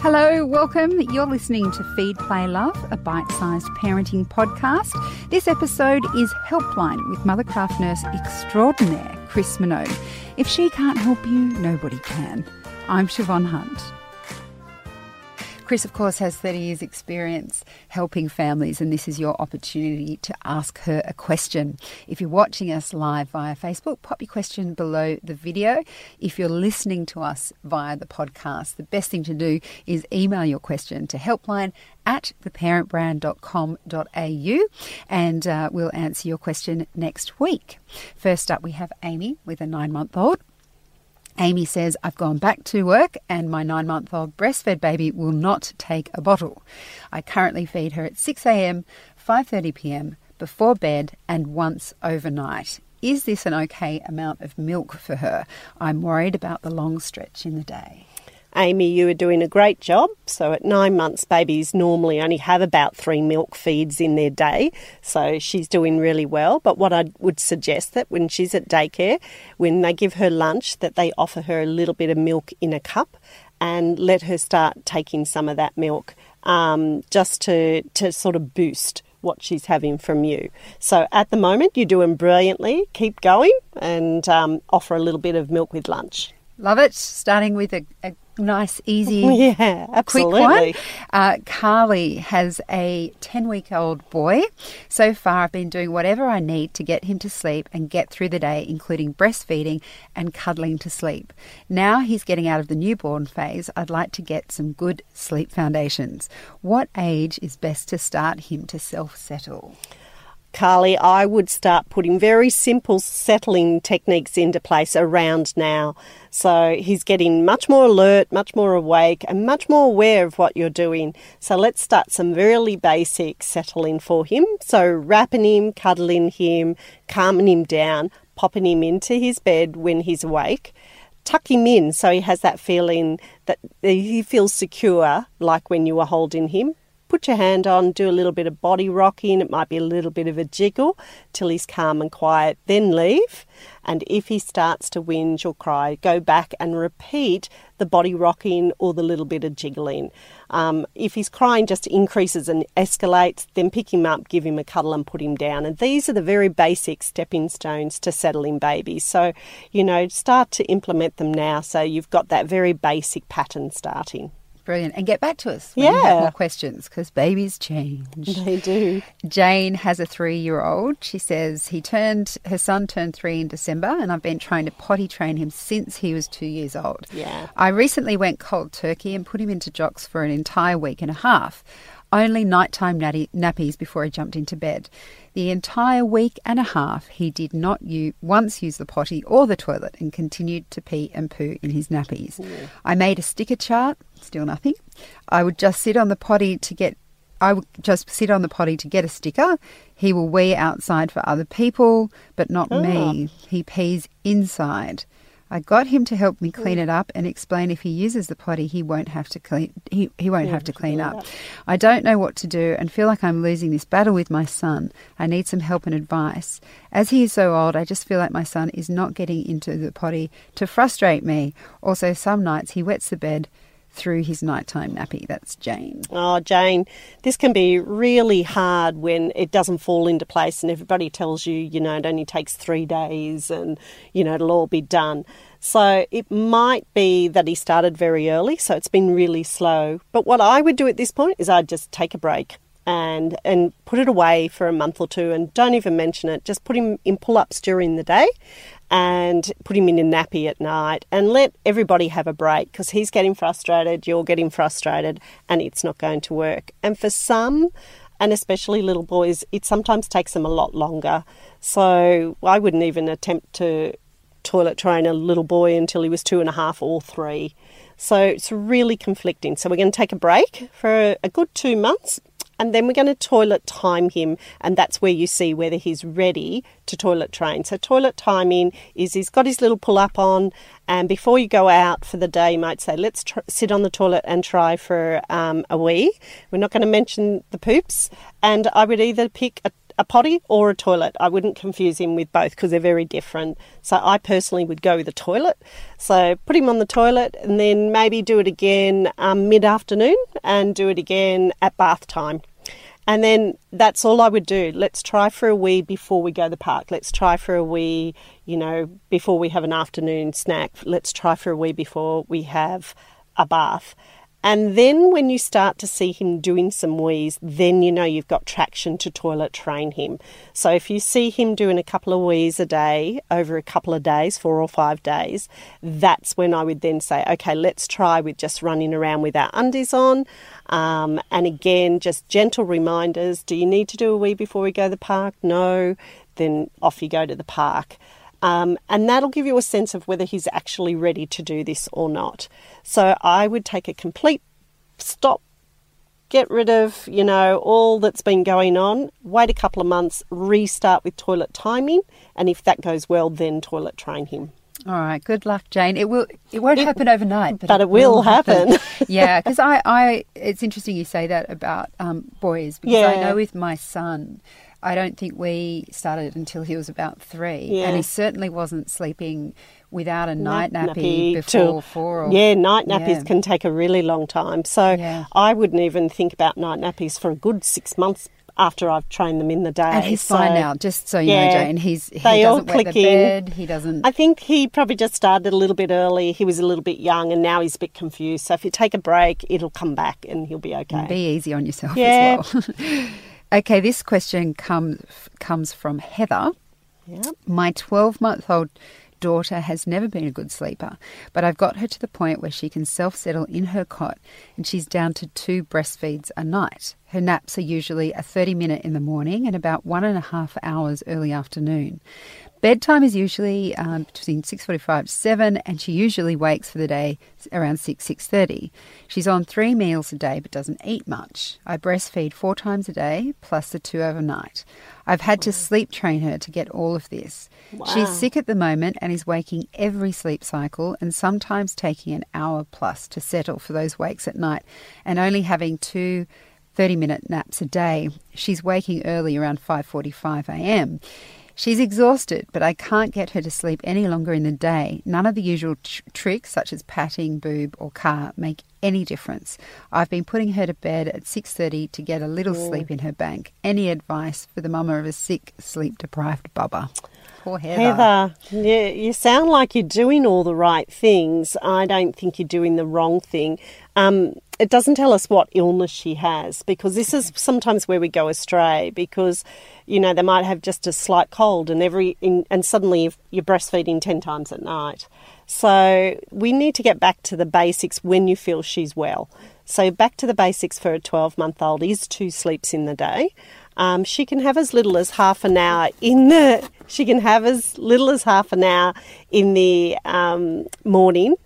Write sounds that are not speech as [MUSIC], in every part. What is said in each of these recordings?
Hello, welcome. You're listening to Feed, Play, Love, a bite sized parenting podcast. This episode is Helpline with Mothercraft nurse extraordinaire Chris Minogue. If she can't help you, nobody can. I'm Siobhan Hunt. Chris, of course, has 30 years' experience helping families, and this is your opportunity to ask her a question. If you're watching us live via Facebook, pop your question below the video. If you're listening to us via the podcast, the best thing to do is email your question to helpline at theparentbrand.com.au and uh, we'll answer your question next week. First up, we have Amy with a nine month old. Amy says, I've gone back to work and my nine month old breastfed baby will not take a bottle. I currently feed her at 6 a.m., 5:30 p.m., before bed and once overnight. Is this an okay amount of milk for her? I'm worried about the long stretch in the day. Amy, you are doing a great job. So, at nine months, babies normally only have about three milk feeds in their day. So, she's doing really well. But what I would suggest that when she's at daycare, when they give her lunch, that they offer her a little bit of milk in a cup and let her start taking some of that milk um, just to, to sort of boost what she's having from you. So at the moment, you're doing brilliantly. Keep going and um, offer a little bit of milk with lunch. Love it. Starting with a, a nice, easy, [LAUGHS] yeah, absolutely. quick one. Uh, Carly has a 10 week old boy. So far, I've been doing whatever I need to get him to sleep and get through the day, including breastfeeding and cuddling to sleep. Now he's getting out of the newborn phase. I'd like to get some good sleep foundations. What age is best to start him to self settle? Carly, I would start putting very simple settling techniques into place around now. So he's getting much more alert, much more awake, and much more aware of what you're doing. So let's start some really basic settling for him. So wrapping him, cuddling him, calming him down, popping him into his bed when he's awake. Tuck him in so he has that feeling that he feels secure, like when you were holding him put your hand on, do a little bit of body rocking. It might be a little bit of a jiggle till he's calm and quiet. Then leave. And if he starts to whinge or cry, go back and repeat the body rocking or the little bit of jiggling. Um, if he's crying just increases and escalates, then pick him up, give him a cuddle, and put him down. And these are the very basic stepping stones to settling babies. So, you know, start to implement them now so you've got that very basic pattern starting. Brilliant. And get back to us when yeah. you have more questions because babies change. They do. Jane has a three year old. She says he turned, her son turned three in December, and I've been trying to potty train him since he was two years old. Yeah. I recently went cold turkey and put him into jocks for an entire week and a half only nighttime natty, nappies before he jumped into bed. The entire week and a half, he did not u- once use the potty or the toilet and continued to pee and poo in his nappies. Yeah. I made a sticker chart, still nothing. I would just sit on the potty to get. I would just sit on the potty to get a sticker. He will wee outside for other people, but not Oh. me. Ah. He pees inside. I got him to help me clean mm. it up and explain if he uses the potty, he won't have to clean. He, he won't have to clean up. I don't know what to do and feel like I'm losing this battle with my son. I need some help and advice. As he is so old, I just feel like my son is not getting into the potty to frustrate me. Also, some nights he wets the bed through his nighttime nappy. That's Jane. Oh, Jane, this can be really hard when it doesn't fall into place and everybody tells you, you know, it only takes three days and, you know, it'll all be done. So it might be that he started very early, so it's been really slow. But what I would do at this point is I'd just take a break and and put it away for a month or two and don't even mention it. Just put him in pull-ups during the day and put him in a nappy at night and let everybody have a break because he's getting frustrated, you're getting frustrated, and it's not going to work. And for some, and especially little boys, it sometimes takes them a lot longer. So I wouldn't even attempt to toilet train a little boy until he was two and a half or three. So it's really conflicting. So we're going to take a break for a good two months and then we're going to toilet time him, and that's where you see whether he's ready to toilet train. So, toilet timing is he's got his little pull up on, and before you go out for the day, you might say, Let's tr- sit on the toilet and try for um, a wee. We're not going to mention the poops, and I would either pick a a potty or a toilet. I wouldn't confuse him with both because they're very different. So I personally would go with a toilet. So put him on the toilet and then maybe do it again um, mid afternoon and do it again at bath time. And then that's all I would do. Let's try for a wee before we go to the park. Let's try for a wee, you know, before we have an afternoon snack. Let's try for a wee before we have a bath. And then when you start to see him doing some wees, then you know you've got traction to toilet train him. So if you see him doing a couple of wees a day over a couple of days, four or five days, that's when I would then say, okay, let's try with just running around with our undies on. Um, and again, just gentle reminders. Do you need to do a wee before we go to the park? No. Then off you go to the park. Um, and that'll give you a sense of whether he's actually ready to do this or not. So I would take a complete stop, get rid of, you know, all that's been going on, wait a couple of months, restart with toilet timing, and if that goes well, then toilet train him. All right, good luck, Jane. It will. It won't it, happen overnight, but, but it, it, will, happen. happen. [LAUGHS] yeah, because I, I, it's interesting you say that about um, boys because yeah. I know with my son, I don't think we started until he was about three, yeah. and he certainly wasn't sleeping without a night, night nappy, nappy, before four. Or, yeah, night nappies yeah. can take a really long time. So yeah. I wouldn't even think about night nappies for a good six months after I've trained them in the day. And he's so, fine now, just so you yeah, know, Jane. He's he they doesn't all click the bed. In. He doesn't. I think he probably just started a little bit early. He was a little bit young, and now he's a bit confused. So if you take a break, it'll come back, and he'll be okay. And be easy on yourself yeah. as well. [LAUGHS] Okay, this question comes comes from Heather. Yep. My 12 month old daughter has never been a good sleeper, but I've got her to the point where she can self settle in her cot and she's down to two breastfeeds a night. Her naps are usually a 30 minute in the morning and about one and a half hours early afternoon. Bedtime is usually um, between 6.45 to 7 and she usually wakes for the day around 6, 6.30. She's on three meals a day but doesn't eat much. I breastfeed four times a day plus the two overnight. I've had to sleep train her to get all of this. Wow. She's sick at the moment and is waking every sleep cycle and sometimes taking an hour plus to settle for those wakes at night and only having two 30 minute naps a day. She's waking early around 5:45 a.m. She's exhausted, but I can't get her to sleep any longer in the day. None of the usual tr- tricks, such as patting, boob, or car, make any difference. I've been putting her to bed at 6:30 to get a little Ooh. sleep in her bank. Any advice for the mama of a sick, sleep-deprived bubba? Poor Heather. Heather, you, you sound like you're doing all the right things. I don't think you're doing the wrong thing. Um, it doesn't tell us what illness she has because this is sometimes where we go astray because you know they might have just a slight cold and every in, and suddenly you're breastfeeding 10 times at night so we need to get back to the basics when you feel she's well so back to the basics for a 12 month old is two sleeps in the day um, she can have as little as half an hour in the she can have as little as half an hour in the um, morning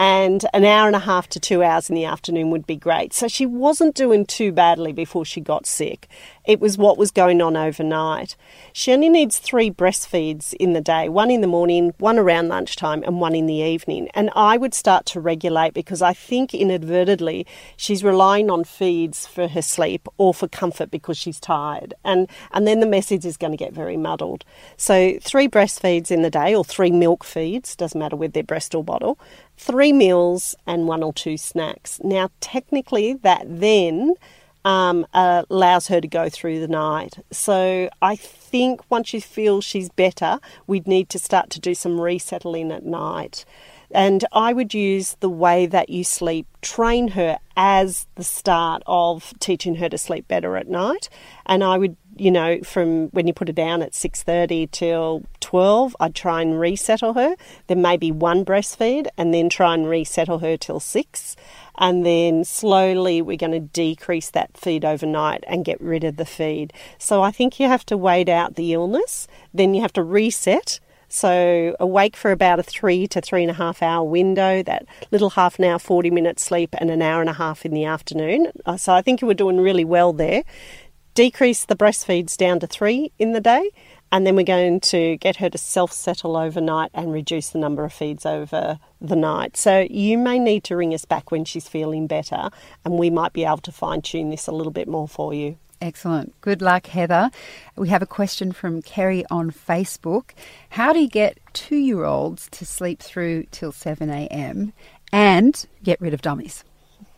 and an hour and a half to two hours in the afternoon would be great. So she wasn't doing too badly before she got sick. It was what was going on overnight. She only needs three breastfeeds in the day one in the morning, one around lunchtime, and one in the evening. And I would start to regulate because I think inadvertently she's relying on feeds for her sleep or for comfort because she's tired. And, and then the message is going to get very muddled. So, three breastfeeds in the day or three milk feeds, doesn't matter whether they're breast or bottle, three meals and one or two snacks. Now, technically, that then um, uh, allows her to go through the night. So I think once you feel she's better, we'd need to start to do some resettling at night. And I would use the way that you sleep, train her as the start of teaching her to sleep better at night. And I would, you know, from when you put her down at 6.30 till 12, I'd try and resettle her. Then maybe one breastfeed and then try and resettle her till 6 and then slowly we're going to decrease that feed overnight and get rid of the feed. So I think you have to wait out the illness, then you have to reset. So awake for about a three to three and a half hour window, that little half an hour, 40 minute sleep, and an hour and a half in the afternoon. Uh, so I think you were doing really well there. Decrease the breastfeeds down to three in the day and then we're going to get her to self settle overnight and reduce the number of feeds over the night. So you may need to ring us back when she's feeling better, and we might be able to fine tune this a little bit more for you. Excellent. Good luck, Heather. We have a question from Kerry on Facebook. How do you get two year olds to sleep through till 7 a.m. and get rid of dummies?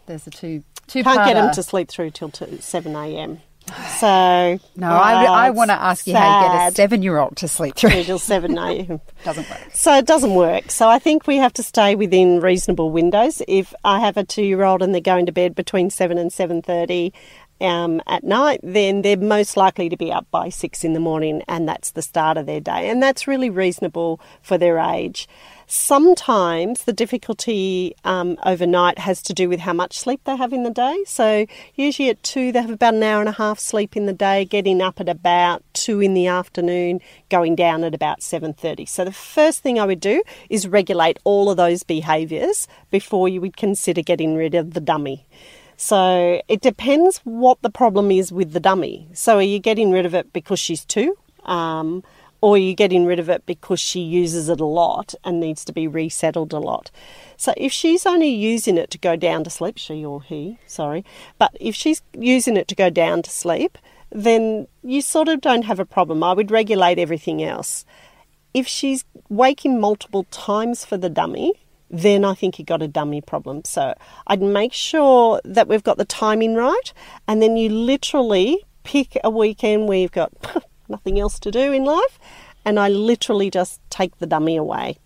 There's the two. two Can't get them to sleep through till two, 7 a.m. [SIGHS] So No, I, I uh, want to ask you how you get a seven year old to sleep through. Till 7 a.m. [LAUGHS] Doesn't work. So it doesn't work. So I think we have to stay within reasonable windows. If I have a two-year-old and they're going to bed between seven and seven thirty um, at night, then they're most likely to be up by six in the morning, and that's the start of their day, and that's really reasonable for their age. Sometimes the difficulty um, overnight has to do with how much sleep they have in the day. So usually at two, they have about an hour and a half sleep in the day, getting up at about two in the afternoon, going down at about seven thirty. So the first thing I would do is regulate all of those behaviours before you would consider getting rid of the dummy. So it depends what the problem is with the dummy. So are you getting rid of it because she's two? Um, or are you getting rid of it because she uses it a lot and needs to be resettled a lot? So if she's only using it to go down to sleep, she or he, sorry, but if she's using it to go down to sleep, then you sort of don't have a problem. I would regulate everything else. If she's waking multiple times for the dummy, then I think you've got a dummy problem. So I'd make sure that we've got the timing right, and then you literally pick a weekend where you've got [LAUGHS] nothing else to do in life, and I literally just take the dummy away.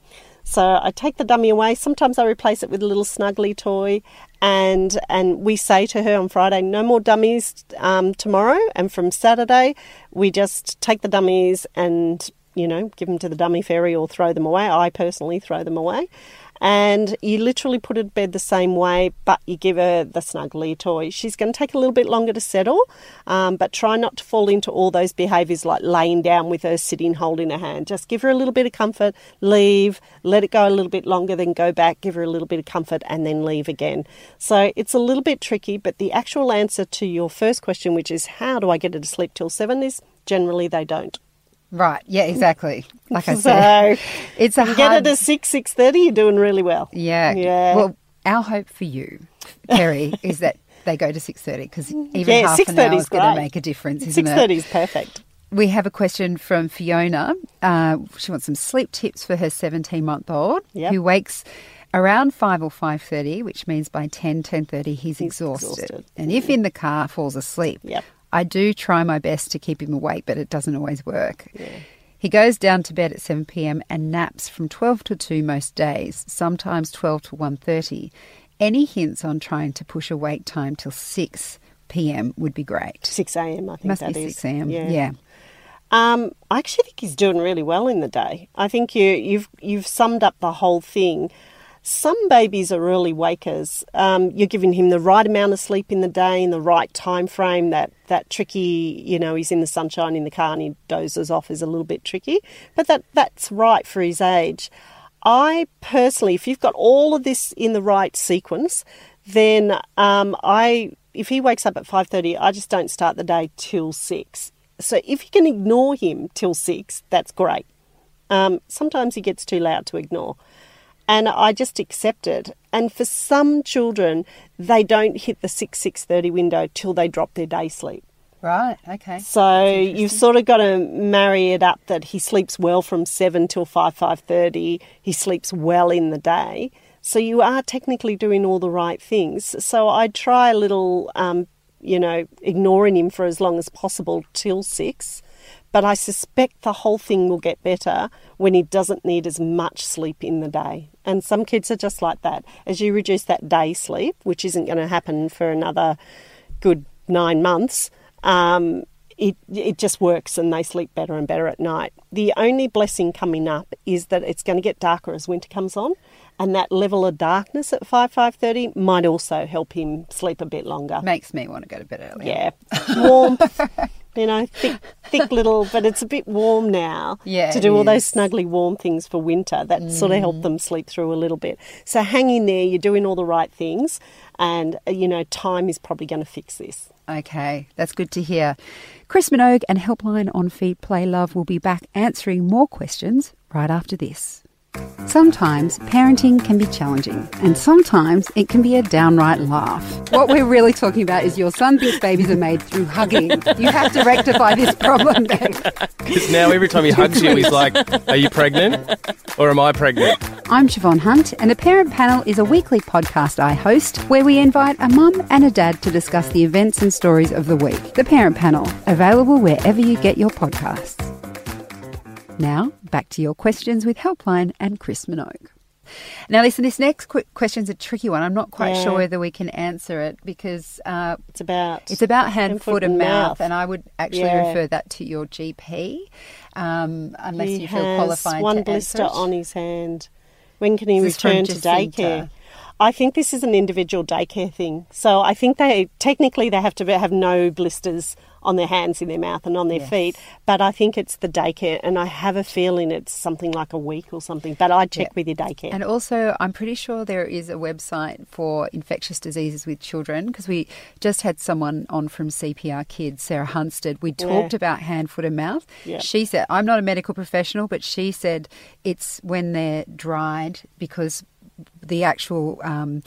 So I take the dummy away. Sometimes I replace it with a little snuggly toy, and and we say to her on Friday, no more dummies um, tomorrow, and from Saturday we just take the dummies and you know give them to the dummy fairy or throw them away. I personally throw them away. And you literally put her to bed the same way, but you give her the snuggly toy. She's going to take a little bit longer to settle, um, but try not to fall into all those behaviours like laying down with her, sitting, holding her hand. Just give her a little bit of comfort, leave, let it go a little bit longer, then go back, give her a little bit of comfort, and then leave again. So it's a little bit tricky, but the actual answer to your first question, which is how do I get her to sleep till seven, is generally they don't. Right. Yeah, exactly. Like I [LAUGHS] So said, it's a you get it to six, six thirty, you're doing really well. Yeah. Yeah. Well, our hope for you, Kerry, [LAUGHS] is that they go to 6.30 because even Yeah, half an hour is going to make a difference, isn't Six it? thirty is perfect. We have a question from Fiona. Uh, she wants some sleep tips for her 17-month-old Yep. who wakes around 5 or 5.30, which means by 10, 10.30 he's, exhausted. exhausted. And if in the car falls asleep, Yep. I do try my best to keep him awake, but it doesn't always work. He goes down to bed at 7 p.m. and naps from 12 to 2 most days, sometimes 12 to 1.30. Any hints on trying to push awake time till 6 p.m. would be great. Six a.m. I think Must that be is. 6 a.m. Yeah. yeah. Um, I actually think he's doing really well in the day. I think you, you've you've summed up the whole thing. Some babies are early wakers. Um, you're giving him the right amount of sleep in the day in the right time frame. That that tricky, you know, he's in the sunshine in the car and he dozes off is a little bit tricky, but that that's right for his age. I personally, if you've got all of this in the right sequence, then um, I, if he wakes up at five thirty, I just don't start the day till six. So if you can ignore him till six, that's great. Um, sometimes he gets too loud to ignore. And I just accept it. And for some children, they don't hit the six six thirty window till they drop their day sleep. Right, okay. So you've sort of got to marry it up that he sleeps well from seven till five five thirty. He sleeps well in the day. So you are technically doing all the right things. So I try a little, um, you know, ignoring him for as long as possible till six. But I suspect the whole thing will get better when he doesn't need as much sleep in the day. And some kids are just like that. As you reduce that day sleep, which isn't going to happen for another good nine months, um, it, it just works and they sleep better and better at night. The only blessing coming up is that it's going to get darker as winter comes on, and that level of darkness at five five thirty might also help him sleep a bit longer. Makes me want to go to bed earlier. Yeah, warmth. [LAUGHS] you know, thick, thick little, but it's a bit warm now. Yeah, to do all those is. snuggly warm things for winter that sort of help them sleep through a little bit. So hang in there. You're doing all the right things, and uh, you know, time is probably going to fix this. Okay, that's good to hear. Chris Minogue and Helpline on Feed Play Love will be back answering more questions right after this. Sometimes parenting can be challenging, and sometimes it can be a downright laugh. What we're really talking about is your son thinks babies are made through hugging. You have to rectify this problem, then. Because now every time he hugs you, he's like, Are you pregnant? Or am I pregnant? I'm Siobhan Hunt, and the Parent Panel is a weekly podcast I host where we invite a mum and a dad to discuss the events and stories of the week. The Parent Panel, available wherever you get your podcasts. Now, back to your questions with Helpline and Chris Minogue. Now, listen, this next qu- question's a tricky one. I'm not quite Yeah. sure whether we can answer it because uh, It's about it's about hand, foot, and mouth, mouth. and I would actually Yeah. refer that to your GP, um, unless he you feel qualified one to blister answer it. on his hand. When can he This return to daycare? I think this is an individual daycare thing. So I think they technically they have to have no blisters on their hands, in their mouth, and on their Yes. feet. But I think it's the daycare, and I have a feeling it's something like a week or something. But I'd check Yeah. with your daycare. And also, I'm pretty sure there is a website for infectious diseases with children because we just had someone on from CPR Kids, Sarah Hunstead. We talked about hand, foot, and mouth. Yeah. She said, I'm not a medical professional, but she said it's when they're dried because the actual. Um,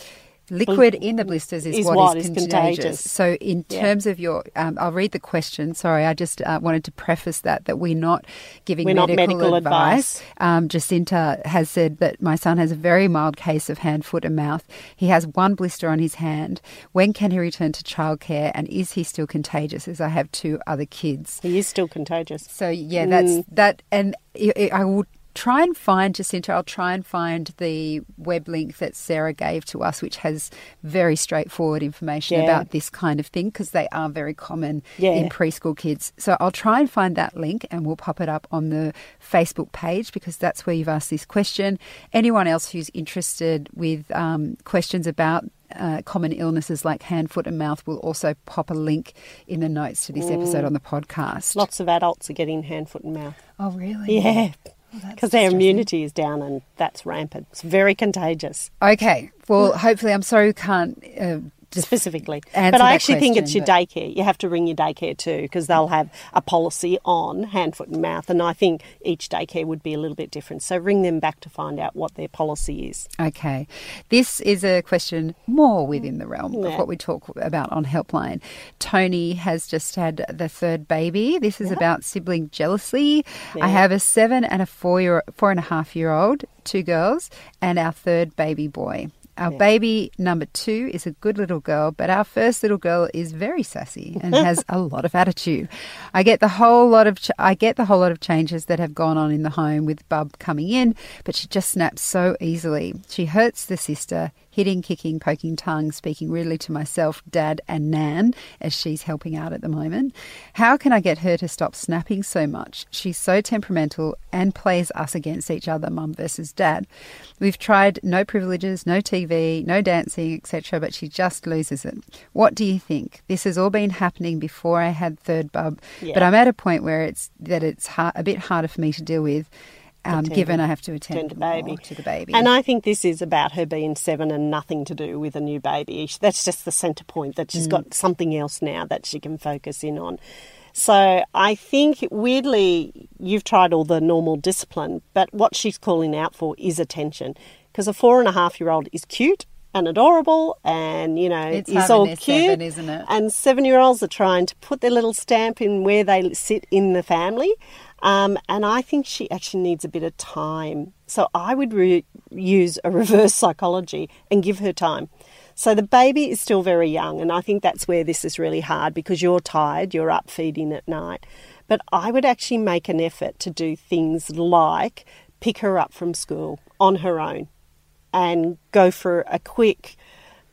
Liquid in the blisters is, Is what what is is contagious. contagious. So, in Yeah. terms of your, um, I'll read the question. Sorry, I just uh, wanted to preface that that we're not giving We're not medical, medical advice. advice. Um, Jacinta has said that my son has a very mild case of hand, foot, and mouth. He has one blister on his hand. When can he return to childcare? And is he still contagious? As I have two other kids. he is still contagious. So yeah, that's Mm. that. And I I will try and find Jacinta. I'll try and find the web link that Sarah gave to us, which has very straightforward information Yeah. about this kind of thing because they are very common Yeah. in preschool kids. So I'll try and find that link and we'll pop it up on the Facebook page because that's where you've asked this question. Anyone else who's interested with um, questions about uh, common illnesses like hand, foot, and mouth will also pop a link in the notes to this Mm. episode on the podcast. Lots of adults are getting hand, foot, and mouth. Oh, really? Yeah, because their immunity is down, and that's rampant. It's very contagious. Okay. Well, hopefully, I'm sorry we can't uh, [LAUGHS] specifically. but I actually think it's your but- daycare. You have to ring your daycare too because they'll have a policy on hand, foot, and mouth. And I think each daycare would be a little bit different. So ring them back to find out what their policy is. Okay. This is a question more within the realm of what we talk about on Helpline. Tony has just had the third baby. This is about sibling jealousy. I have a seven and a four year four and a half year old, two girls, and our third baby boy. Our baby number two is a good little girl, but our first little girl is very sassy and [LAUGHS] has a lot of attitude. I get the whole lot of ch- I get the whole lot of changes that have gone on in the home with Bub coming in, but she just snaps so easily. She hurts the sister, hitting, kicking, poking tongue, speaking rudely to myself, Dad, and Nan as she's helping out at the moment. How can I get her to stop snapping so much? She's so temperamental and plays us against each other, Mum versus Dad. We've tried no privileges, no TV, no dancing, etc., but she just loses it. What do you think? This has all been happening before I had third bub, but I'm at a point where it's that it's hard, a bit harder for me to deal with. Um, given I have to attend Tend to baby. to the baby, And I think this is about her being seven and nothing to do with a new baby. That's just the centre point that she's got something else now that she can focus in on. So I think weirdly you've tried all the normal discipline, but what she's calling out for is attention. Because a four and a half year old is cute and adorable and you know It's is all cute seven, isn't it? and seven year olds are trying to put their little stamp in where they sit in the family. Um, and I think she actually needs a bit of time. So I would re- use a [LAUGHS] reverse psychology and give her time. So the baby is still very young, and I think that's where this is really hard because you're tired, you're up feeding at night. But I would actually make an effort to do things like pick her up from school on her own and go for a quick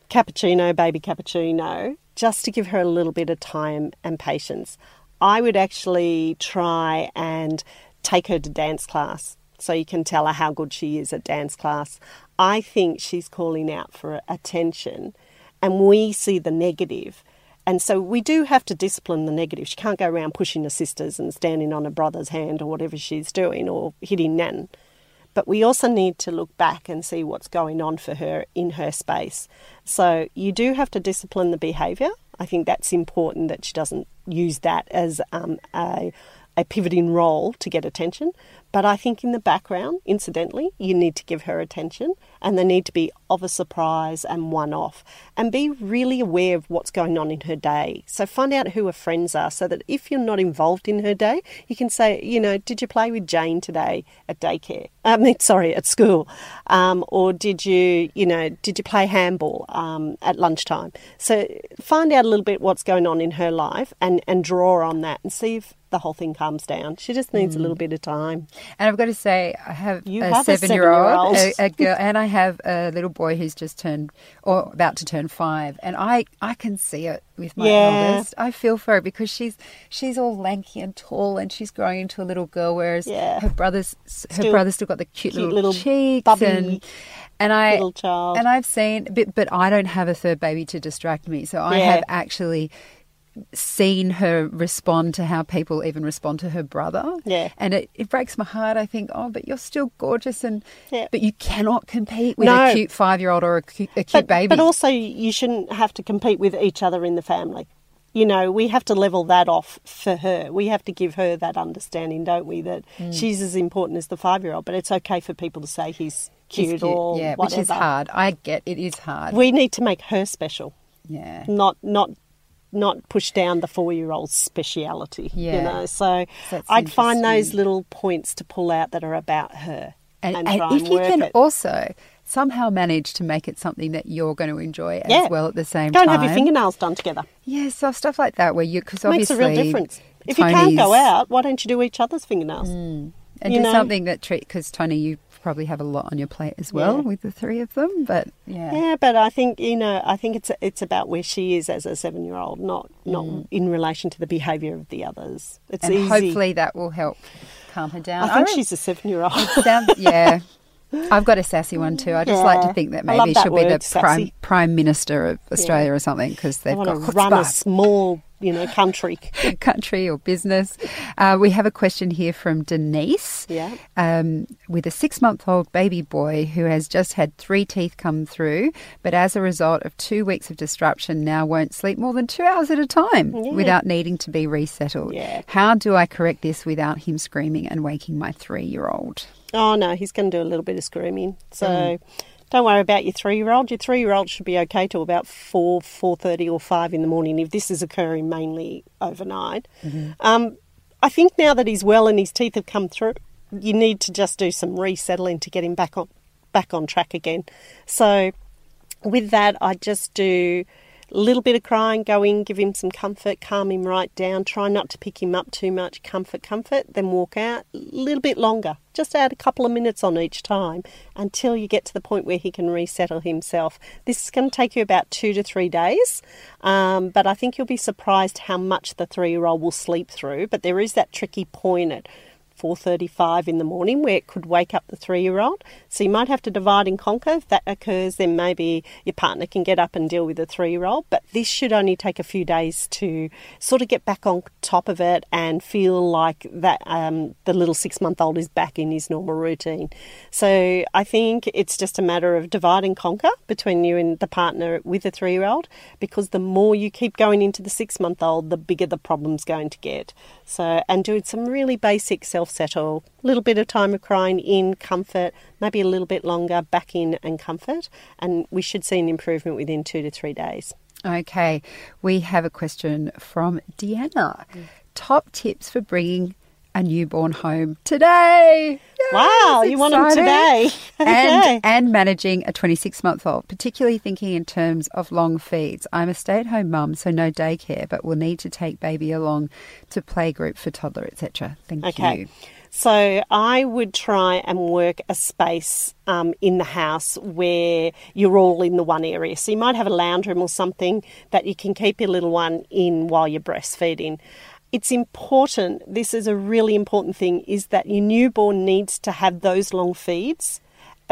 cappuccino, baby cappuccino, just to give her a little bit of time and patience. I would actually try and take her to dance class so you can tell her how good she is at dance class. I think she's calling out for attention, and we see the negative. And so we do have to discipline the negative. She can't go around pushing her sisters and standing on her brother's hand or whatever she's doing or hitting Nan. But we also need to look back and see what's going on for her in her space. So you do have to discipline the behaviour. I think that's important that she doesn't use that as um, a a pivoting role to get attention. But I think in the background, incidentally, you need to give her attention and they need to be of a surprise and one off and be really aware of what's going on in her day. So find out who her friends are so that if you're not involved in her day, you can say, you know, did you play with Jane today at daycare? I [LAUGHS] mean, sorry, at school. Um, or did you, you know, did you play handball um, at lunchtime? So find out a little bit what's going on in her life and, and draw on that and see if the whole thing calms down. She just needs mm. a little bit of time. And I've got to say, I have, you a, have seven a seven year old, a, a girl, and I have a little boy who's just turned or about to turn five, and I I can see it with my yeah. eldest. I feel for her because she's she's all lanky and tall, and she's growing into a little girl, whereas yeah. her brothers her still brother's still got the cute, cute little, little cheeks and. And I and I've seen, but but I don't have a third baby to distract me, so I yeah. have actually seen her respond to how people even respond to her brother. Yeah. And it, it breaks my heart. I think, oh, but you're still gorgeous and yeah. but you cannot compete with no. a cute five year old or a cute, a cute but, baby. But also you shouldn't have to compete with each other in the family. You know, we have to level that off for her. We have to give her that understanding, don't we, that mm. she's as important as the five year old, but it's okay for people to say he's cute, he's cute or yeah, whatever. which is hard. I get it is hard. We need to make her special. Yeah. Not not not push down the four year old's speciality. Yeah. You know, so I'd find those little points to pull out that are about her. And, and, and if you can it. also somehow manage to make it something that you're going to enjoy as yeah. well at the same time. And have your fingernails done together. Yeah, so stuff like that where you because obviously makes a real difference. If Tony's, you can't go out, why don't you do each other's fingernails? Mm, and you do know? something that treat because Tony, you probably have a lot on your plate as well yeah. with the three of them. But yeah, yeah. But I think you know, I think it's it's about where she is as a seven year old, not not mm. in relation to the behaviour of the others. It's and easy. hopefully that will help calm her down. I think I she's a seven year old. yeah. [LAUGHS] I've got a sassy one too. I just yeah. like to think that maybe she'll word, be the prime, prime minister of Australia yeah. or something because they've got to run a small you know, country. [LAUGHS] country or business. Uh, we have a question here from Denise. Yeah. Um, with a six month old baby boy who has just had three teeth come through, but as a result of two weeks of disruption, now won't sleep more than two hours at a time yeah. without needing to be resettled. Yeah. How do I correct this without him screaming and waking my three year old? Oh, no, he's going to do a little bit of screaming. So. Mm don't worry about your three-year-old. Your three-year-old should be okay till about four, four thirty, or five in the morning if this is occurring mainly overnight. Mm-hmm. Um, I think now that he's well and his teeth have come through, you need to just do some resettling to get him back on back on track again. So, with that, I just do little bit of crying, go in, give him some comfort, calm him right down, try not to pick him up too much, comfort, comfort, then walk out a little bit longer. Just add a couple of minutes on each time until you get to the point where he can resettle himself. This is going to take you about two to three days, um, but I think you'll be surprised how much the three year old will sleep through. But there is that tricky point at 4.35 in the morning where it could wake up the three-year-old. So you might have to divide and conquer. If that occurs, then maybe your partner can get up and deal with the three-year-old. But this should only take a few days to sort of get back on top of it and feel like that um, the little six-month-old is back in his normal routine. So I think it's just a matter of divide and conquer between you and the partner with the three-year-old because the more you keep going into the six-month-old, the bigger the problem's going to get. So, and doing some really basic self settle. A little bit of time of crying in, comfort, maybe a little bit longer, back in and comfort. And we should see an improvement within two to three days. Okay, we have a question from Deanna. Mm. Top tips for bringing a newborn home today. wow, you want them today. [LAUGHS] and, and managing a 26 month old, particularly thinking in terms of long feeds. I'm a stay at home mum, so no daycare, but will need to take baby along to playgroup for toddler, etc. Thank okay. you. So I would try and work a space um, in the house where you're all in the one area. So you might have a lounge room or something that you can keep your little one in while you're breastfeeding it's important, this is a really important thing, is that your newborn needs to have those long feeds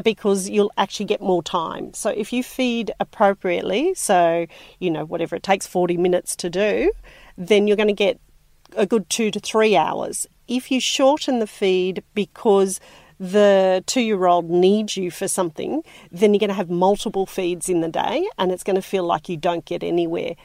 because you'll actually get more time. So if you feed appropriately, so, you know, whatever it takes 40 minutes to do, then you're going to get a good two to three hours. If you shorten the feed because the two year old needs you for something, then you're going to have multiple feeds in the day and it's going to feel like you don't get anywhere.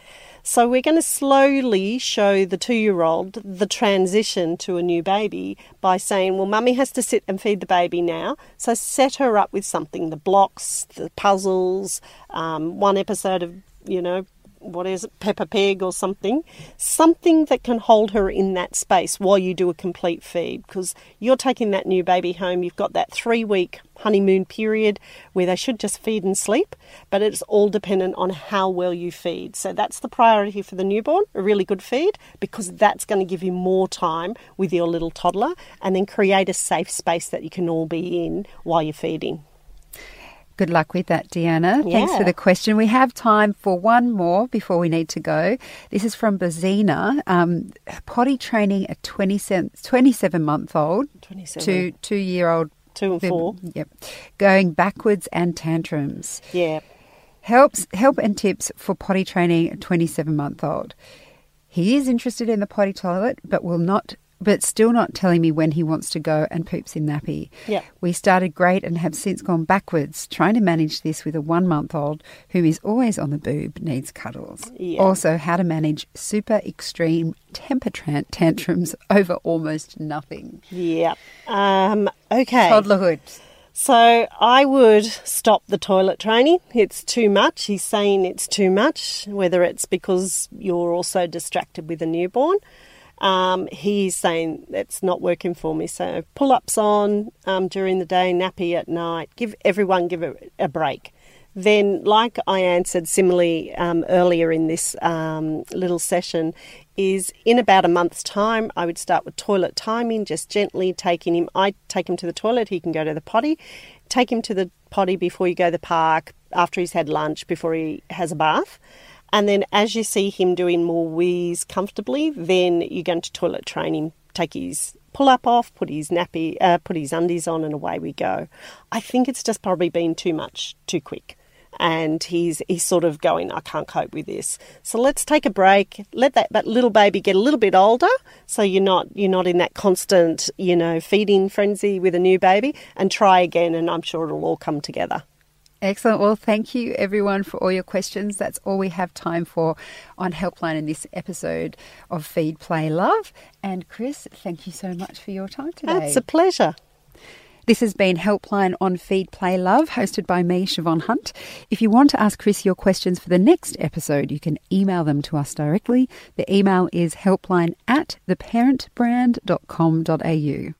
So, we're going to slowly show the two year old the transition to a new baby by saying, Well, mummy has to sit and feed the baby now. So, set her up with something the blocks, the puzzles, um, one episode of, you know, what is it, Peppa Pig or something, something that can hold her in that space while you do a complete feed. Because you're taking that new baby home, you've got that three week honeymoon period where they should just feed and sleep, but it's all dependent on how well you feed. So that's the priority for the newborn a really good feed, because that's going to give you more time with your little toddler and then create a safe space that you can all be in while you're feeding. Good luck with that, Deanna. Yeah. Thanks for the question. We have time for one more before we need to go. This is from Bazina. Um, potty training a 27, 27 month old 27. to two year old. Two and four. Yep. Going backwards and tantrums. Yeah. Helps help and tips for potty training a 27 month old. He is interested in the potty toilet, but will not but still not telling me when he wants to go and poops in nappy. Yeah. We started great and have since gone backwards, trying to manage this with a one month old who is always on the boob, needs cuddles. Yeah. Also, how to manage super extreme temper tantrums [LAUGHS] over almost nothing. Yeah. Um, okay. Toddlerhood. So I would stop the toilet training. It's too much. He's saying it's too much, whether it's because you're also distracted with a newborn. Um, he's saying it's not working for me. So pull ups on um, during the day, nappy at night. Give everyone give it a break. Then, like I answered similarly um, earlier in this um, little session, is in about a month's time, I would start with toilet timing, just gently taking him. I take him to the toilet, he can go to the potty. Take him to the potty before you go to the park, after he's had lunch, before he has a bath. And then as you see him doing more wees comfortably, then you're going to toilet train him, take his pull up off, put his nappy, uh, put his undies on, and away we go. I think it's just probably been too much, too quick. And he's he's sort of going, I can't cope with this. So let's take a break. Let that, that little baby get a little bit older, so you're not you're not in that constant, you know, feeding frenzy with a new baby. And try again, and I'm sure it'll all come together. Excellent. Well, thank you everyone for all your questions. That's all we have time for on Helpline in this episode of Feed, Play, Love. And Chris, thank you so much for your time today. It's a pleasure. This has been Helpline on Feed, Play, Love, hosted by me, Siobhan Hunt. If you want to ask Chris your questions for the next episode, you can email them to us directly. The email is helpline at theparentbrand.com.au.